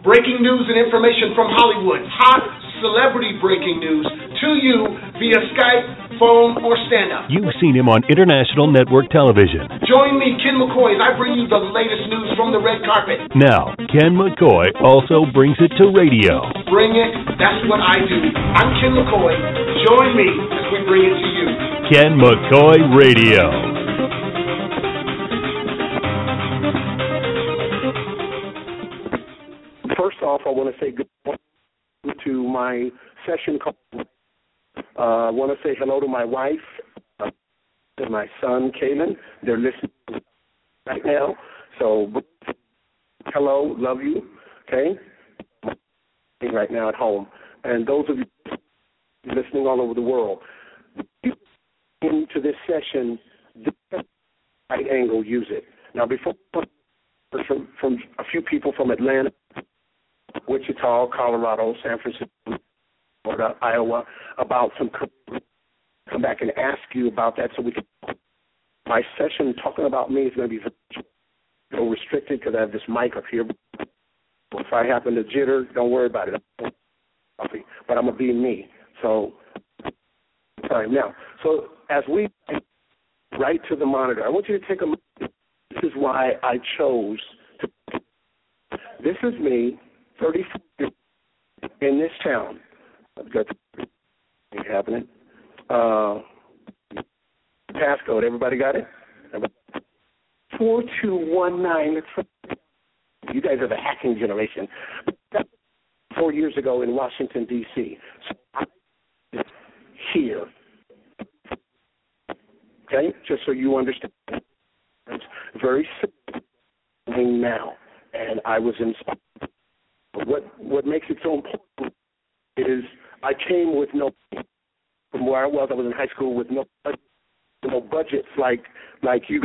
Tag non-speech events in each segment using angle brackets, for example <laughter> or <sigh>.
Breaking news and information from Hollywood. Hot celebrity breaking news to you via Skype, phone, or stand up. You've seen him on international network television. Join me, Ken McCoy, as I bring you the latest news from the red carpet. Now, Ken McCoy also brings it to radio. Bring it. That's what I do. I'm Ken McCoy. Join me as we bring it to you. Ken McCoy Radio. Off, I want to say good morning to my session. Uh, I want to say hello to my wife uh, and my son, Kaylin. They're listening right now. So, hello, love you. Okay? Right now at home. And those of you listening all over the world, into this session, right angle, use it. Now, before from, from a few people from Atlanta, Wichita, Colorado, San Francisco, Florida, Iowa, about some come back and ask you about that so we can my session talking about me is going to be so restricted because I have this mic up here. If I happen to jitter, don't worry about it. But I'm gonna be me. So time now. So as we write to the monitor, I want you to take a. This is why I chose to. This is me 34 in this town. I've got the happening. Uh, passcode. Everybody got it? Four two one nine. You guys are the hacking generation. Four years ago in Washington D.C. So here. Okay, just so you understand. It's very simple now, and I was inspired what what makes it so important is I came with no from where I was. I was in high school with no no budgets like like you.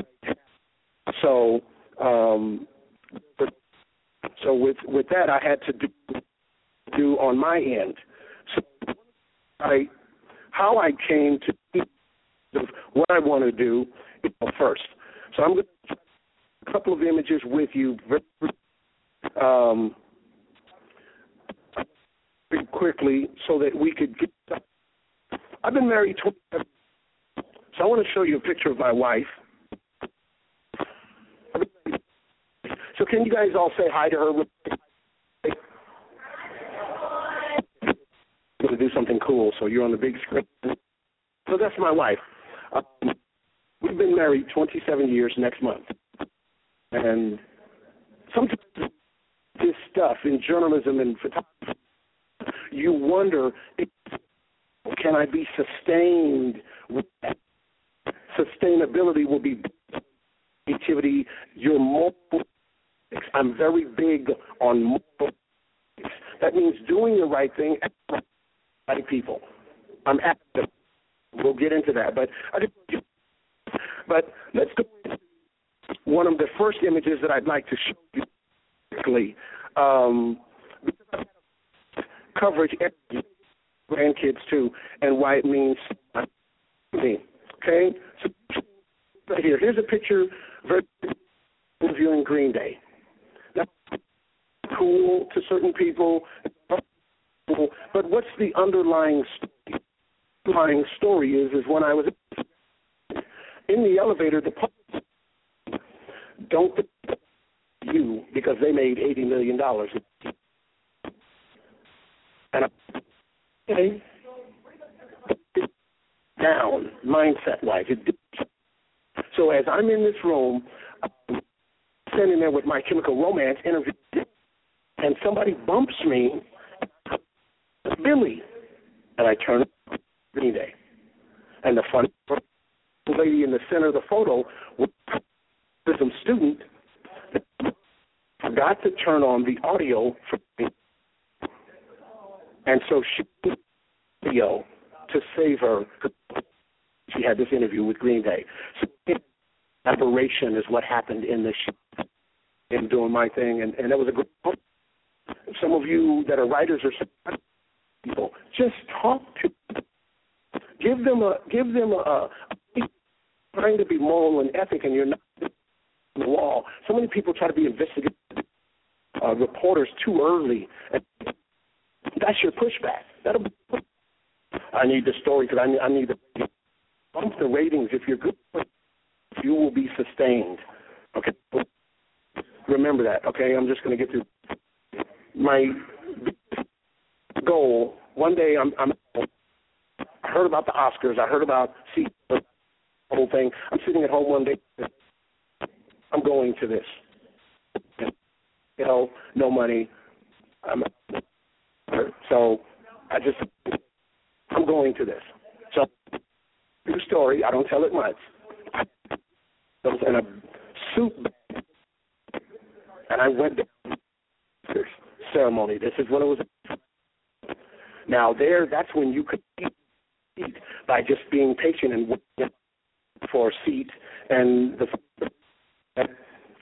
So um, so with with that I had to do do on my end. So I how I came to what I want to do first. So I'm going to a couple of images with you. Um, quickly so that we could get. I've been married 20. So I want to show you a picture of my wife. So can you guys all say hi to her? I'm going to do something cool, so you're on the big screen. So that's my wife. Um, we've been married 27 years next month, and sometimes this stuff in journalism and photography you wonder can I be sustained? Sustainability will be activity. Your mobile. I'm very big on mobile. That means doing the right thing at right people. I'm active. We'll get into that, but I just, but let's go. One of the first images that I'd like to show you quickly. Um, coverage grandkids too, and why it means me. Okay, so right here, here's a picture interviewing Green Day. That's cool to certain people, but what's the underlying underlying story is is when I was in the elevator, the don't you because they made eighty million dollars okay, down mindset wise. So as I'm in this room, standing there with my chemical romance interview, and somebody bumps me, Billy, and I turn Green Day, and the funny lady in the center of the photo was some student forgot to turn on the audio for me and so she video to save her. She had this interview with Green Day. So aberration is what happened in the in doing my thing, and and it was a good. Some of you that are writers or people, just talk to, give them a give them a, a trying to be moral and ethic, and you're not the wall. So many people try to be investigative uh, reporters too early. And that's your pushback. That'll. Be, I need the story because I need, I need to bump the ratings. If you're good, you will be sustained. Okay. Remember that. Okay. I'm just going to get through my goal. One day, I'm. I'm I heard about the Oscars. I heard about see the whole thing. I'm sitting at home one day. I'm going to this. You know, no money. So I just I'm going to this. So true story. I don't tell it much. I was in a suit, and I went to ceremony. This is when it was. Now there, that's when you could eat by just being patient and waiting for a seat. And the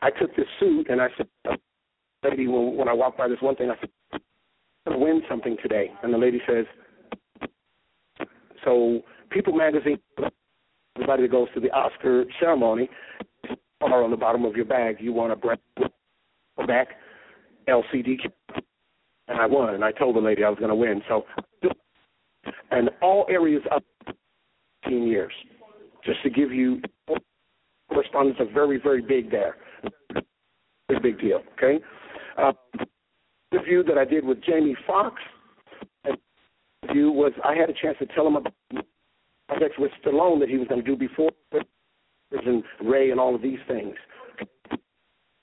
I took this suit and I said, lady, when, when I walked by this one thing, I said, win something today. And the lady says, so People Magazine, everybody that goes to the Oscar ceremony, are on the bottom of your bag. You want a back LCD, and I won. And I told the lady I was going to win. So, and all areas up 15 years, just to give you correspondence are very very big there. It's a big deal. Okay. Uh, the view that I did with Jamie Foxx view was I had a chance to tell him about projects with Stallone that he was going to do before and Ray and all of these things.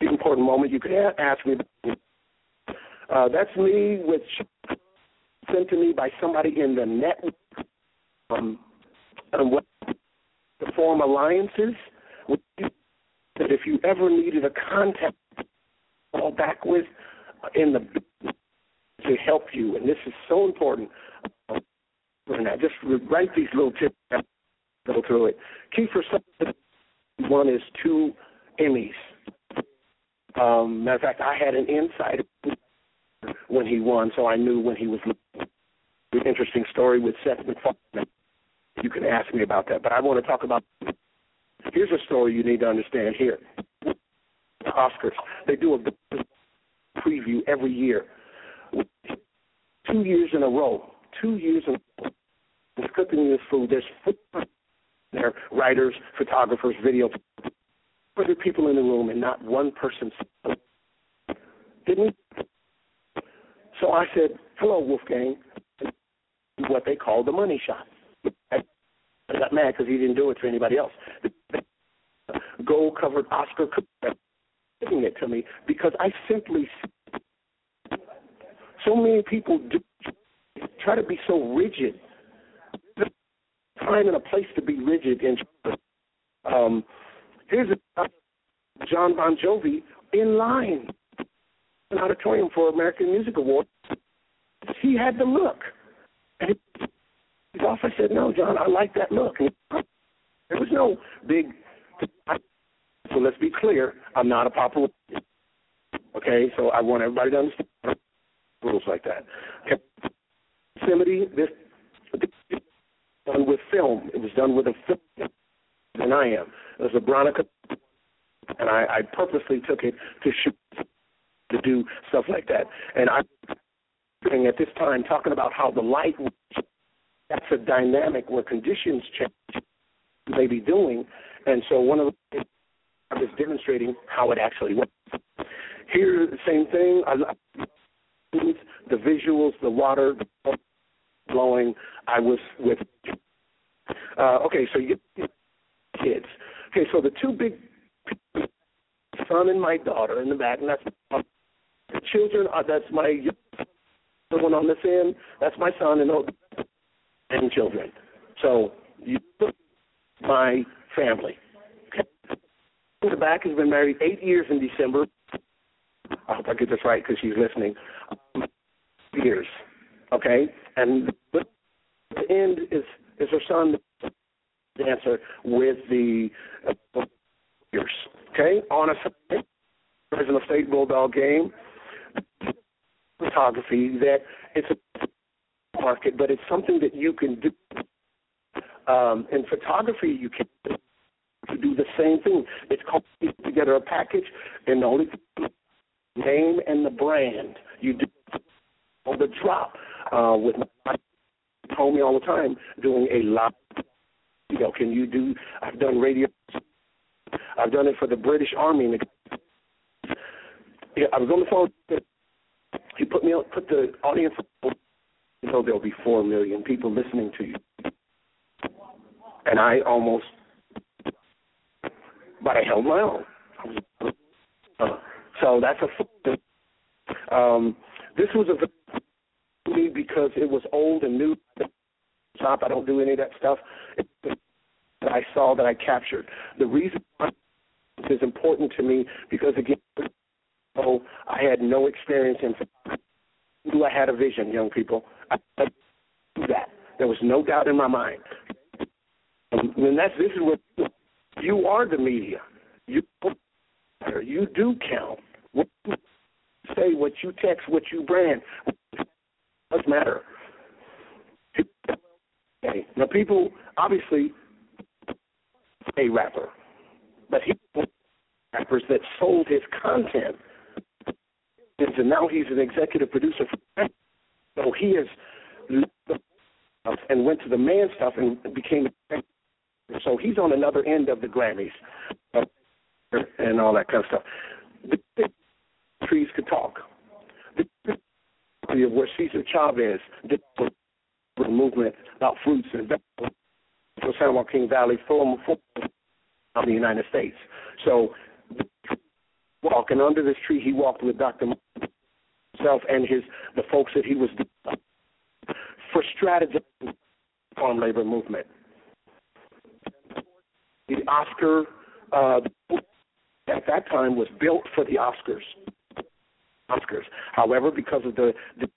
Important moment you could ask me. Uh, that's me, which sent to me by somebody in the network. Um, to form alliances that if you ever needed a contact fall back with in the to help you, and this is so important. And I just write these little tips, go through it. Kiefer one is two Emmys. Um, matter of fact, I had an insight when he won, so I knew when he was. An interesting story with Seth MacFarlane. You can ask me about that, but I want to talk about. Here's a story you need to understand here. Oscars, they do a preview every year. Two years in a row. Two years in a row. It's cooking this food. There's. There writers, photographers, video, other people in the room, and not one person didn't. So I said, "Hello, Wolfgang." What they call the money shot. I got mad because he didn't do it for anybody else. Gold covered Oscar giving it to me because I simply so many people do try to be so rigid. Time and a place to be rigid. And um, here's a, Jon Bon Jovi in line, an auditorium for American Music Award. He had the look. And his office said, "No, John, I like that look." there was no big. So let's be clear. I'm not a popular. Okay, so I want everybody to understand rules like that. Yosemite, this, this done with film. It was done with a film than I am. It was a Bronica, and I, I purposely took it to shoot, to do stuff like that. And I'm at this time, talking about how the light, that's a dynamic where conditions change, may be doing. And so one of the I was demonstrating how it actually works. Here, the same thing. I, the visuals, the water, the blowing. I was with. Uh, okay, so you kids. Okay, so the two big son and my daughter in the back, and that's the children. Are, that's my the one on this end. That's my son and and children. So you my family. Okay. In the back has been married eight years in December. I hope I get this right because she's listening. Years. Okay, and the end is is her son dancer with the uh, okay on a Fresno State Bulldog game. Photography that it's a market, but it's something that you can do. Um, in photography, you can do the same thing. It's called together a package, and the only name and the brand the drop uh, with my told me all the time doing a lot. You know, can you do? I've done radio. I've done it for the British Army. I was on the phone. He put me on, put the audience. Know, there'll be four million people listening to you, and I almost, but I held my own. Uh, so that's a. Um, this was a me because it was old and new. Shop. I don't do any of that stuff. that I saw that I captured. The reason is important to me because again, oh, I had no experience in. I had a vision, young people. I, I knew that. There was no doubt in my mind. And that's this is what you are the media. You you do count. What you say, what you text, what you brand, does matter. Okay. Now, people obviously a rapper, but he rappers that sold his content, and now he's an executive producer. So he has and went to the man stuff and became. So he's on another end of the Grammys and all that kind of stuff. The trees could talk. The of where Cesar Chavez the movement about fruits and vegetables for San Joaquin Valley from of the United States. So walking under this tree, he walked with Dr. himself and his the folks that he was for strategizing farm labor movement. The Oscar uh, at that time was built for the Oscars. Oscars. However, because of the, the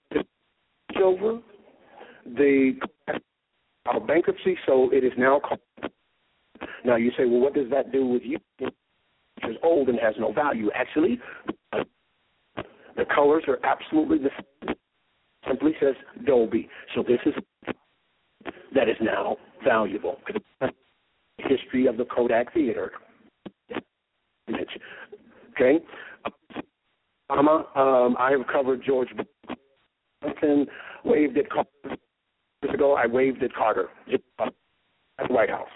over the bankruptcy, so it is now called. Now you say, well, what does that do with you? Which is old and has no value. Actually, the colors are absolutely the same. Simply says Dolby. So this is that is now valuable. History of the Kodak Theater. Okay. Um, I have covered George Bush. Waved at Carter. Years ago, I waved at Carter at the White House.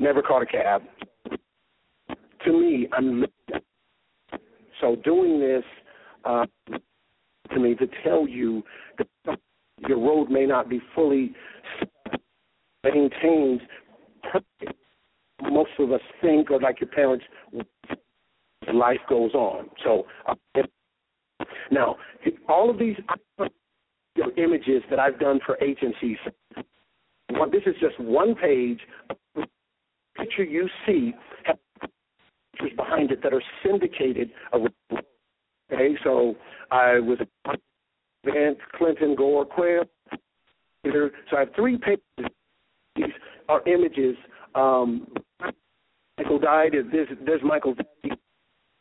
Never caught a cab. To me, I'm so doing this uh, to me to tell you that your road may not be fully maintained. Most of us think, or like your parents, life goes on. So uh, now, all of these images that I've done for agencies, this is just one page. Picture you see pictures behind it that are syndicated. Okay, so I was Vance, Clinton, Gore, Quayle. So I have three pages. These are images. Um, Michael died. There's, there's Michael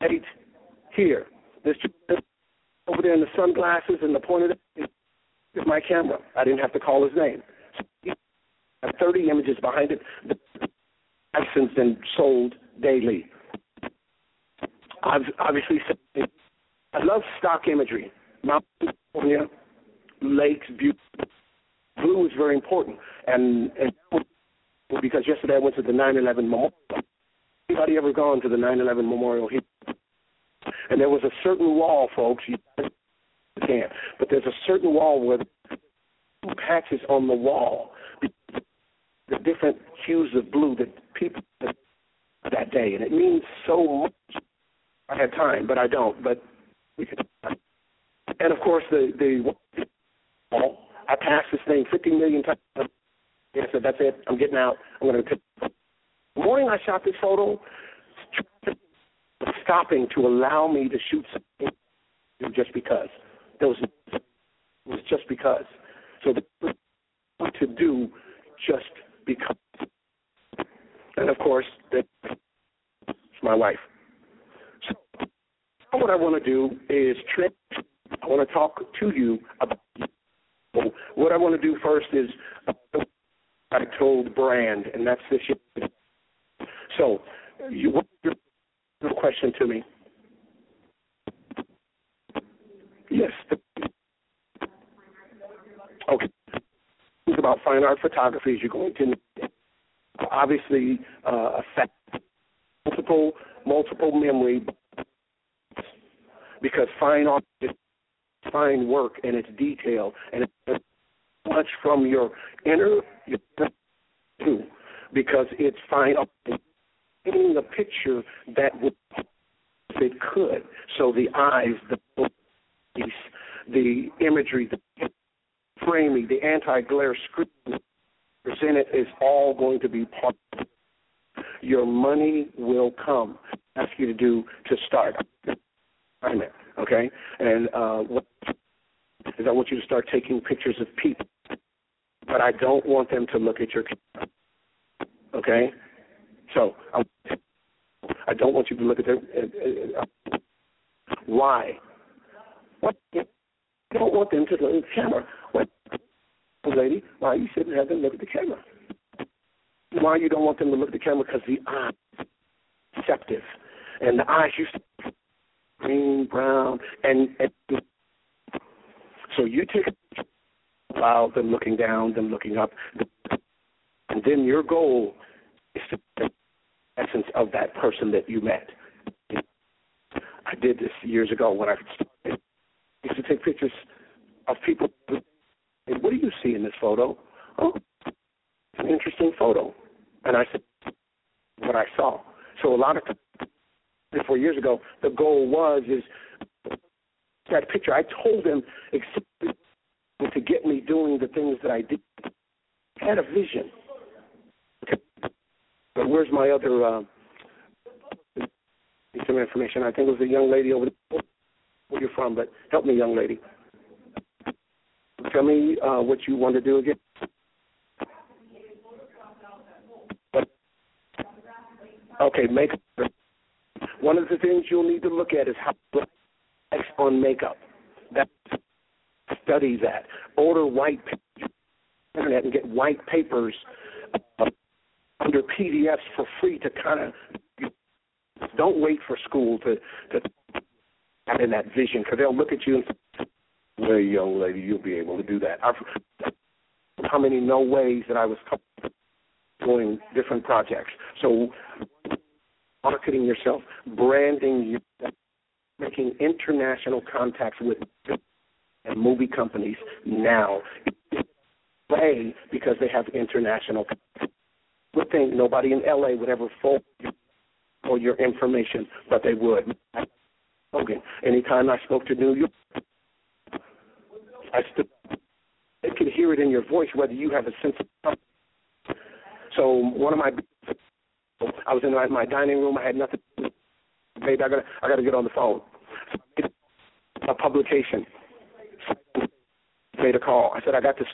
Right here. There's over there in the sunglasses and the point of it is my camera. I didn't have to call his name. So, 30 images behind it, licensed and sold daily. I've obviously I love stock imagery. Mount California, lakes. Blue is very important, and, and because yesterday I went to the 9/11 memorial. Anybody ever gone to the 9/11 memorial here? And there was a certain wall, folks. You can't, but there's a certain wall where the patches on the wall, the different hues of blue that people that day, and it means so much. I had time, but I don't. But we could. And of course, the the wall. I passed this thing 50 million times. I said, "That's it. I'm getting out. I'm going to." The morning I shot this photo, stopping to allow me to shoot something just because. There was was just because. So what to do just because. And of course, that's my wife. So what I want to do is trip. I want to talk to you about. What I want to do first is I told brand, and that's this. So, you, your question to me? Yes. Okay. It's about fine art photography. Is you're going to obviously uh, affect multiple multiple memory because fine art is fine work and it's detail and it's much from your inner too because it's fine art painting a picture that would it could so the eyes the the imagery the framing the anti-glare screen presented is all going to be part of your money will come. Ask you to do to start. Okay, and uh, what is I want you to start taking pictures of people, but I don't want them to look at your camera. Okay, so I, I don't want you to look at their. Uh, uh, why? What? I don't want them to look at the camera. Lady, why you shouldn't have them look at the camera? why you don't want them to look at the camera because the eyes deceptive, and the eyes used to green, brown, and, and so you take allow them looking down, them looking up, and then your goal is to the essence of that person that you met. I did this years ago when I started. Used to take pictures of people. And what do you see in this photo? Oh, it's an interesting photo. And I said, what I saw. So a lot of three, four years ago, the goal was is that picture. I told them to get me doing the things that I did. I had a vision. But where's my other uh, some information? I think it was a young lady over there. Where you're from, but help me, young lady. Tell me uh, what you want to do again. Okay, makeup. One of the things you'll need to look at is how on makeup. That study that. Order white internet and get white papers uh, under PDFs for free to kind of. Don't wait for school to to have in that vision because they'll look at you and "Well, young lady, you'll be able to do that." I've, how many no ways that I was doing different projects. So marketing yourself, branding yourself, making international contacts with and movie companies now. Play because they have international. Would think nobody in LA would ever fold for your information, but they would. Hogan. Anytime I spoke to New York, I stood. They could hear it in your voice whether you have a sense of. So one of my I was in my, my dining room. I had nothing. Baby, I got I got to get on the phone. A publication made a call. I said I got this.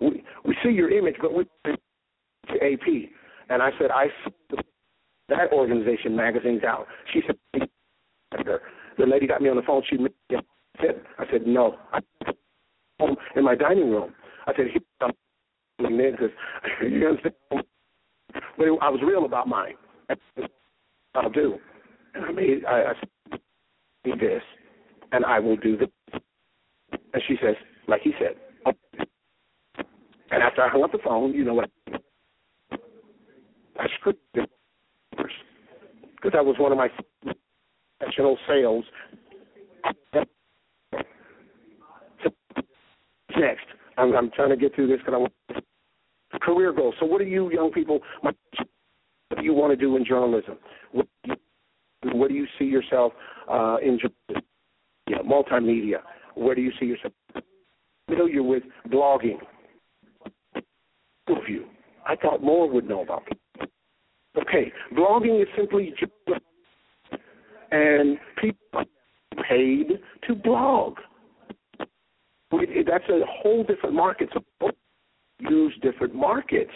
We we see your image, but we to AP. And I said I that organization magazine's out. She said the lady got me on the phone. She said I said no. I, in my dining room. I said because <laughs> you understand but I was real about mine. I'll do. And I made I, I need this, and I will do this. And she says, like he said. And after I hung up the phone, you know what? I scripted because that was one of my professional sales. Next, I'm, I'm trying to get through this because I want career goals. So, what do you young people? What do you want to do in journalism? What do you, what do you see yourself uh, in yeah, multimedia? Where do you see yourself? Familiar with blogging? Of you, I thought more would know about it. Okay, blogging is simply and people paid to blog. It, that's a whole different market. So use different markets.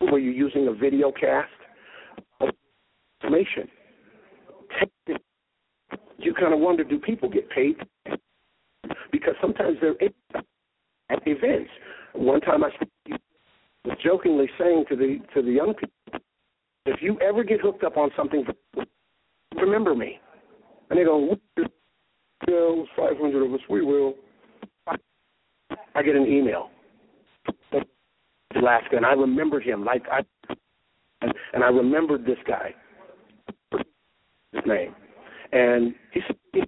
Where you're using a video cast, information, you kind of wonder, do people get paid? Because sometimes they're at events. One time I was jokingly saying to the to the young people, if you ever get hooked up on something, remember me. And they go, "Well, 500 of us, we will." I get an email. Alaska, and I remembered him like I, and, and I remembered this guy, his name, and he said,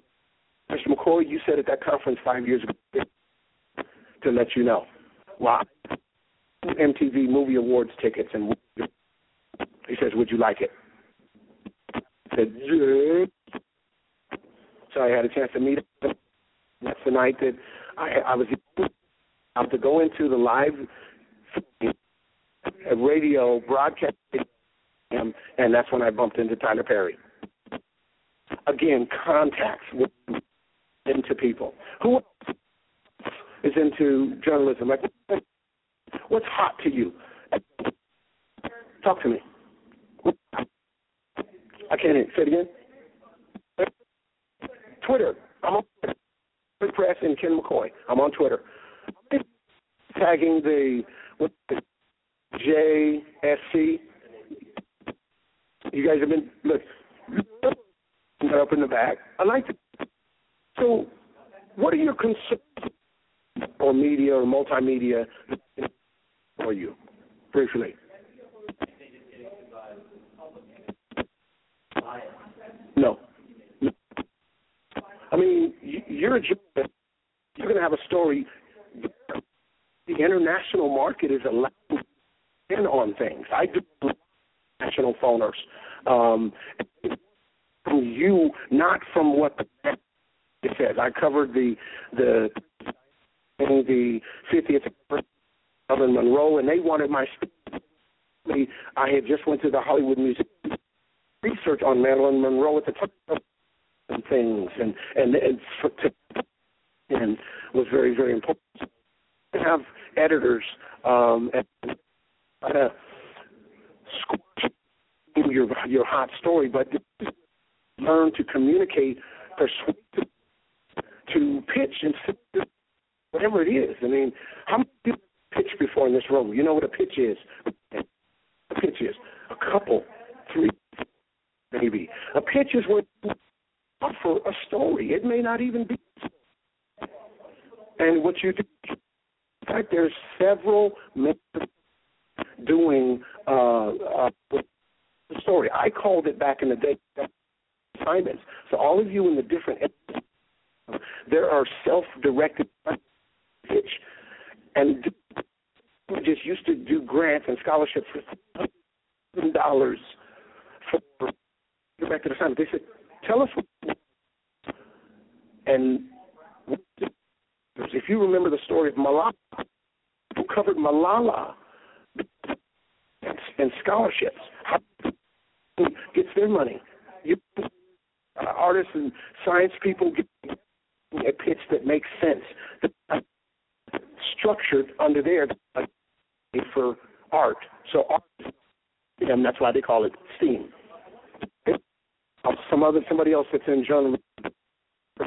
"Mr. McCoy, you said at that conference five years ago to let you know." Wow. MTV Movie Awards tickets, and he says, "Would you like it?" I said, "Yeah." So I had a chance to meet him. That's the night that I, I was out to go into the live radio broadcast, and that's when I bumped into Tyler Perry. Again, contacts into people. Who is into journalism? Like, what's hot to you? Talk to me. I can't hear. Say it again. Twitter. I'm on Twitter. Press and Ken McCoy. I'm on Twitter. Tagging the what JSC. You guys have been look up in the back. I like to. So, what are your concerns or media or multimedia for you, briefly? No. I mean, you're a journalist. You're going to have a story the international market is allowing in on things. I do national phoners. Um, from you, not from what the it says. I covered the the the 50th of Monroe, and they wanted my. I had just went to the Hollywood Museum research on Marilyn Monroe at the time and things, and and and, to, and was very very important to have editors um, and uh, your your hot story, but learn to communicate, persuade, to pitch and whatever it is. I mean, how many people pitch before in this room? You know what a pitch is? A pitch is a couple, three, maybe. A pitch is when offer a story. It may not even be. And what you do in fact, there's several doing uh, uh, the story. I called it back in the day assignments. So all of you in the different there are self-directed pitch, and we just used to do grants and scholarships for dollars for directed assignment. They said, "Tell us," and if you remember the story of Malala, who covered Malala and scholarships, how gets their money? You, uh, artists and science people get a pitch that makes sense, structured under there for art. So art, and that's why they call it STEAM. Some other somebody else that's in journalism,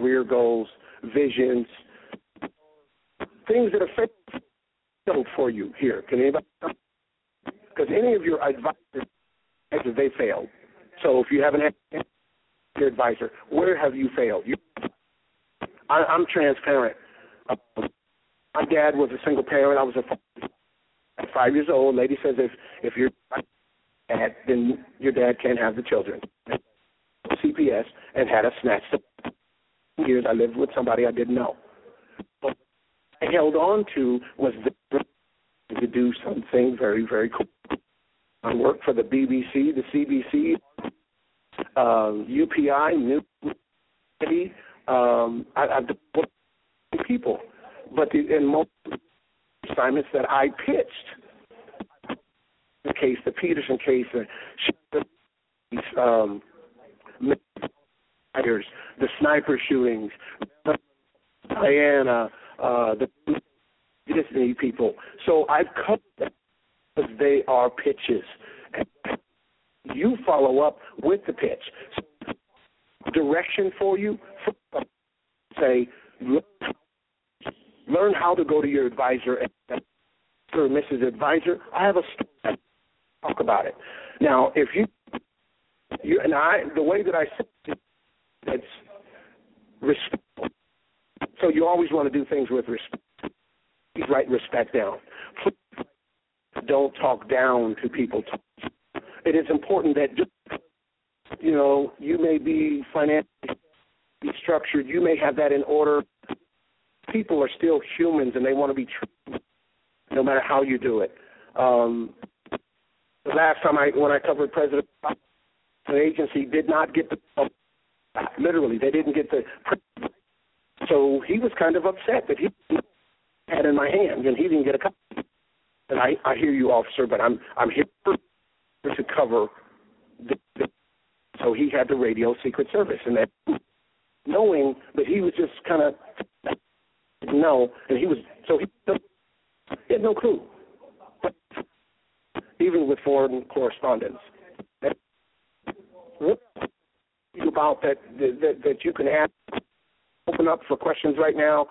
career goals, visions, things that failed for you here. Can anybody? Because any of your advisors, they failed. So if you haven't had your advisor, where have you failed? You, I, I'm transparent. Uh, my dad was a single parent. I was a at five years old. Lady says if if you're dad, then your dad can't have the children. CPS and had a snatch. Years I lived with somebody I didn't know. But I held on to was the, to do something very, very cool. I worked for the BBC, the CBC, uh, UPI, New. Um, I, I've people, but the, in most assignments that I pitched, the case, the Peterson case, the um, the sniper shootings, Diana, uh, the Disney people. So I've cut because they are pitches. You follow up with the pitch. So direction for you. Say, learn how to go to your advisor. And, sir, Mrs. Advisor, I have a story. Talk about it. Now, if you, you and I, the way that I it's respect. So you always want to do things with respect. Please write respect down. Don't talk down to people. It is important that just, you know you may be financially structured. You may have that in order. People are still humans, and they want to be treated no matter how you do it. Um, the last time I, when I covered President, an agency did not get the literally they didn't get the. So he was kind of upset that he had in my hand and he didn't get a copy. And I, I hear you, officer, but I'm I'm here to cover. The, the, so he had the radio Secret Service, and that knowing that he was just kind of no, and he was so he, he had no clue. But even with foreign correspondence, what about that that that you can open up for questions right now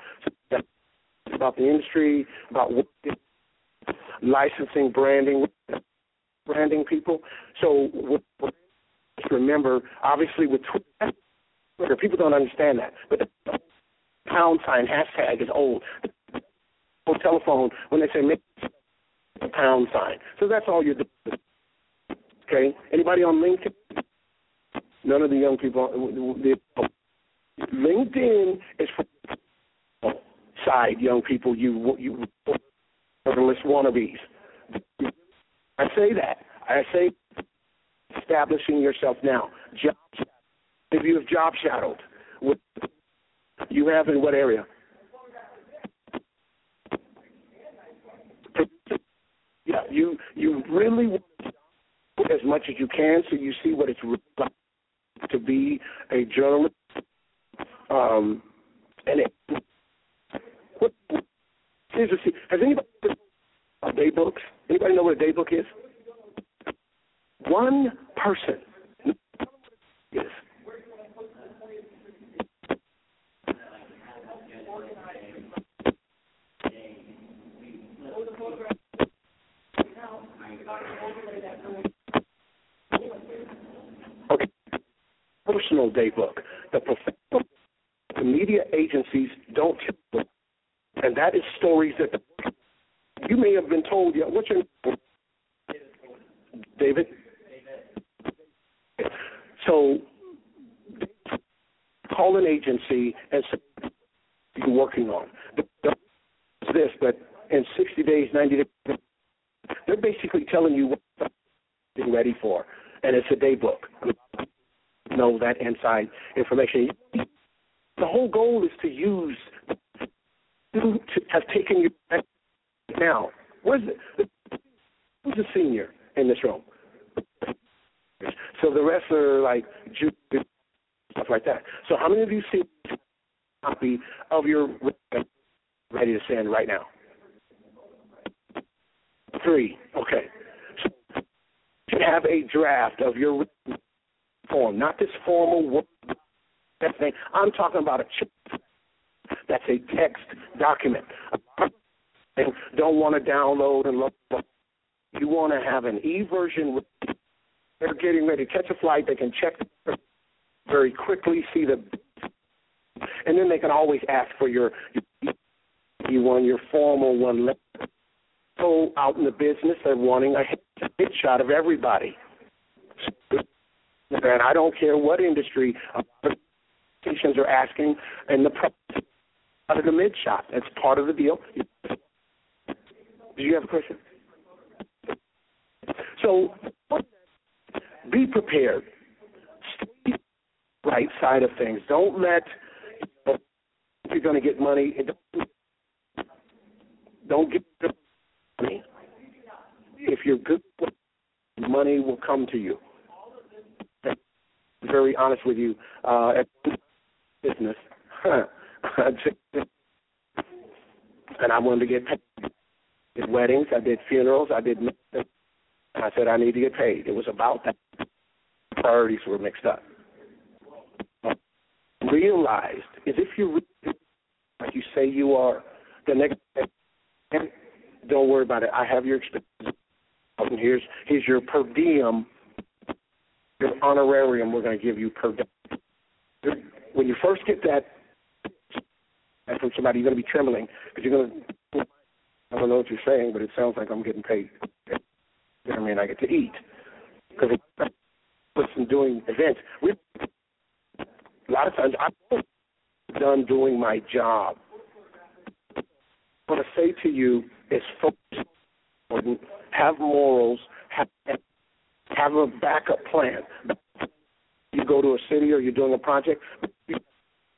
about the industry, about licensing, branding, branding people. So remember, obviously with Twitter, people don't understand that, but the pound sign hashtag is old. On telephone, when they say make pound sign, so that's all you're doing. Okay, anybody on LinkedIn? None of the young people. LinkedIn is for side young people. You you journalist wannabes. I say that. I say establishing yourself now. Job, if you have job shadowed, what you have in what area? Yeah, you you really as much as you can so you see what it's like to be a journalist. Um, and it, what, a, has anybody a day books? Anybody know what a day book is? One person is. Okay. Personal day book. The professional, the media agencies don't, and that is stories that you may have been told, yeah, what's your name? David? So call an agency and say you're working on. This, but in 60 days, 90 days, they're basically telling you what they're ready for, and it's a day book. Know that inside information. The whole goal is to use to have taken you now, where's the, who's a senior in this room? So the rest are like stuff like that. So how many of you see a copy of your ready to send right now? Three. Okay. So you have a draft of your form, not this formal thing. I'm talking about a chip. That's a text document don't want to download and look. You want to have an e version. They're getting ready to catch a flight. They can check very quickly, see the, and then they can always ask for your you one, your formal one. So out in the business, they're wanting a hit shot of everybody. And I don't care what industry stations are asking, and the out of the mid shot. That's part of the deal. Do you have a question? So, be prepared. Stay right side of things. Don't let you're going to get money. Don't get money. If you're good, money will come to you. Very honest with you. Uh, business, <laughs> and I wanted to get paid. I did weddings, I did funerals, I did. I said I need to get paid. It was about that. Priorities were mixed up. Realized is if you like you say you are the next. Don't worry about it. I have your expenses. Here's here's your per diem, your honorarium. We're going to give you per day. When you first get that from somebody, you're going to be trembling because you're going to. I don't know what you're saying, but it sounds like I'm getting paid. I mean, I get to eat because listen, doing events. We a lot of times I'm done doing my job. What I say to you is focus, have morals, have a backup plan. You go to a city or you're doing a project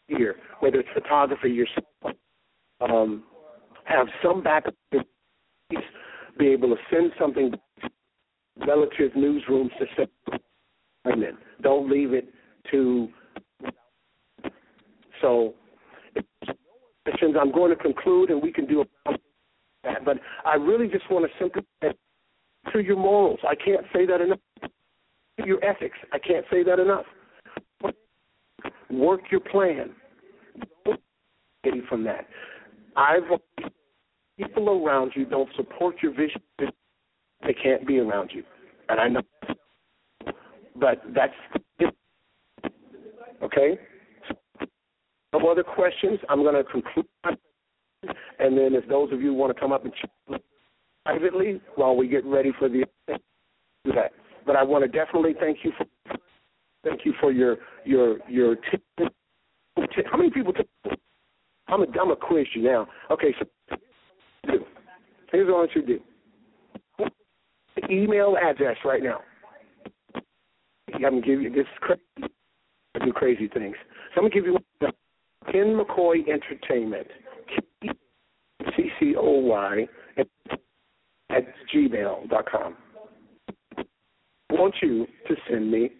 here, whether it's photography, yourself, um, have some backup. Be able to send something relative newsrooms to send say, don't leave it to. So. I'm going to conclude, and we can do that. But I really just want to simply to your morals. I can't say that enough. Your ethics. I can't say that enough. Work your plan. Get from that, I've people around you don't support your vision. They can't be around you, and I know. But that's okay. No other questions. I'm going to conclude, and then if those of you want to come up and chat privately while we get ready for the do that. But I want to definitely thank you for thank you for your your your tip. How many people? T- I'm a I'm a quiz you now. Okay, so here's what I want you to do. Email address right now. I'm gonna give you this crazy, do crazy things. So I'm gonna give you Ken McCoy Entertainment, C C O Y at gmail dot com. Want you to send me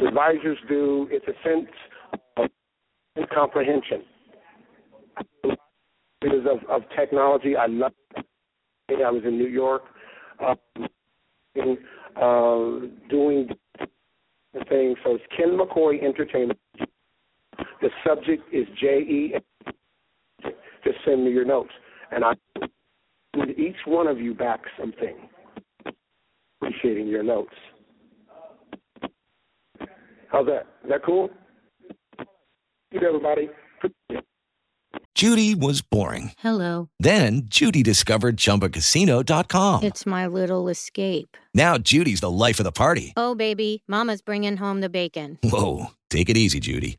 advisors do. It's a sense of comprehension. Because of, of technology, I love. It. I was in New York, uh, in, uh, doing the thing. So it's Ken McCoy Entertainment. The subject is J E. Just send me your notes, and I one of you back something. Appreciating your notes. How's that? Is that cool? Good, everybody. Judy was boring. Hello. Then Judy discovered ChumbaCasino.com. It's my little escape. Now Judy's the life of the party. Oh, baby, Mama's bringing home the bacon. Whoa, take it easy, Judy.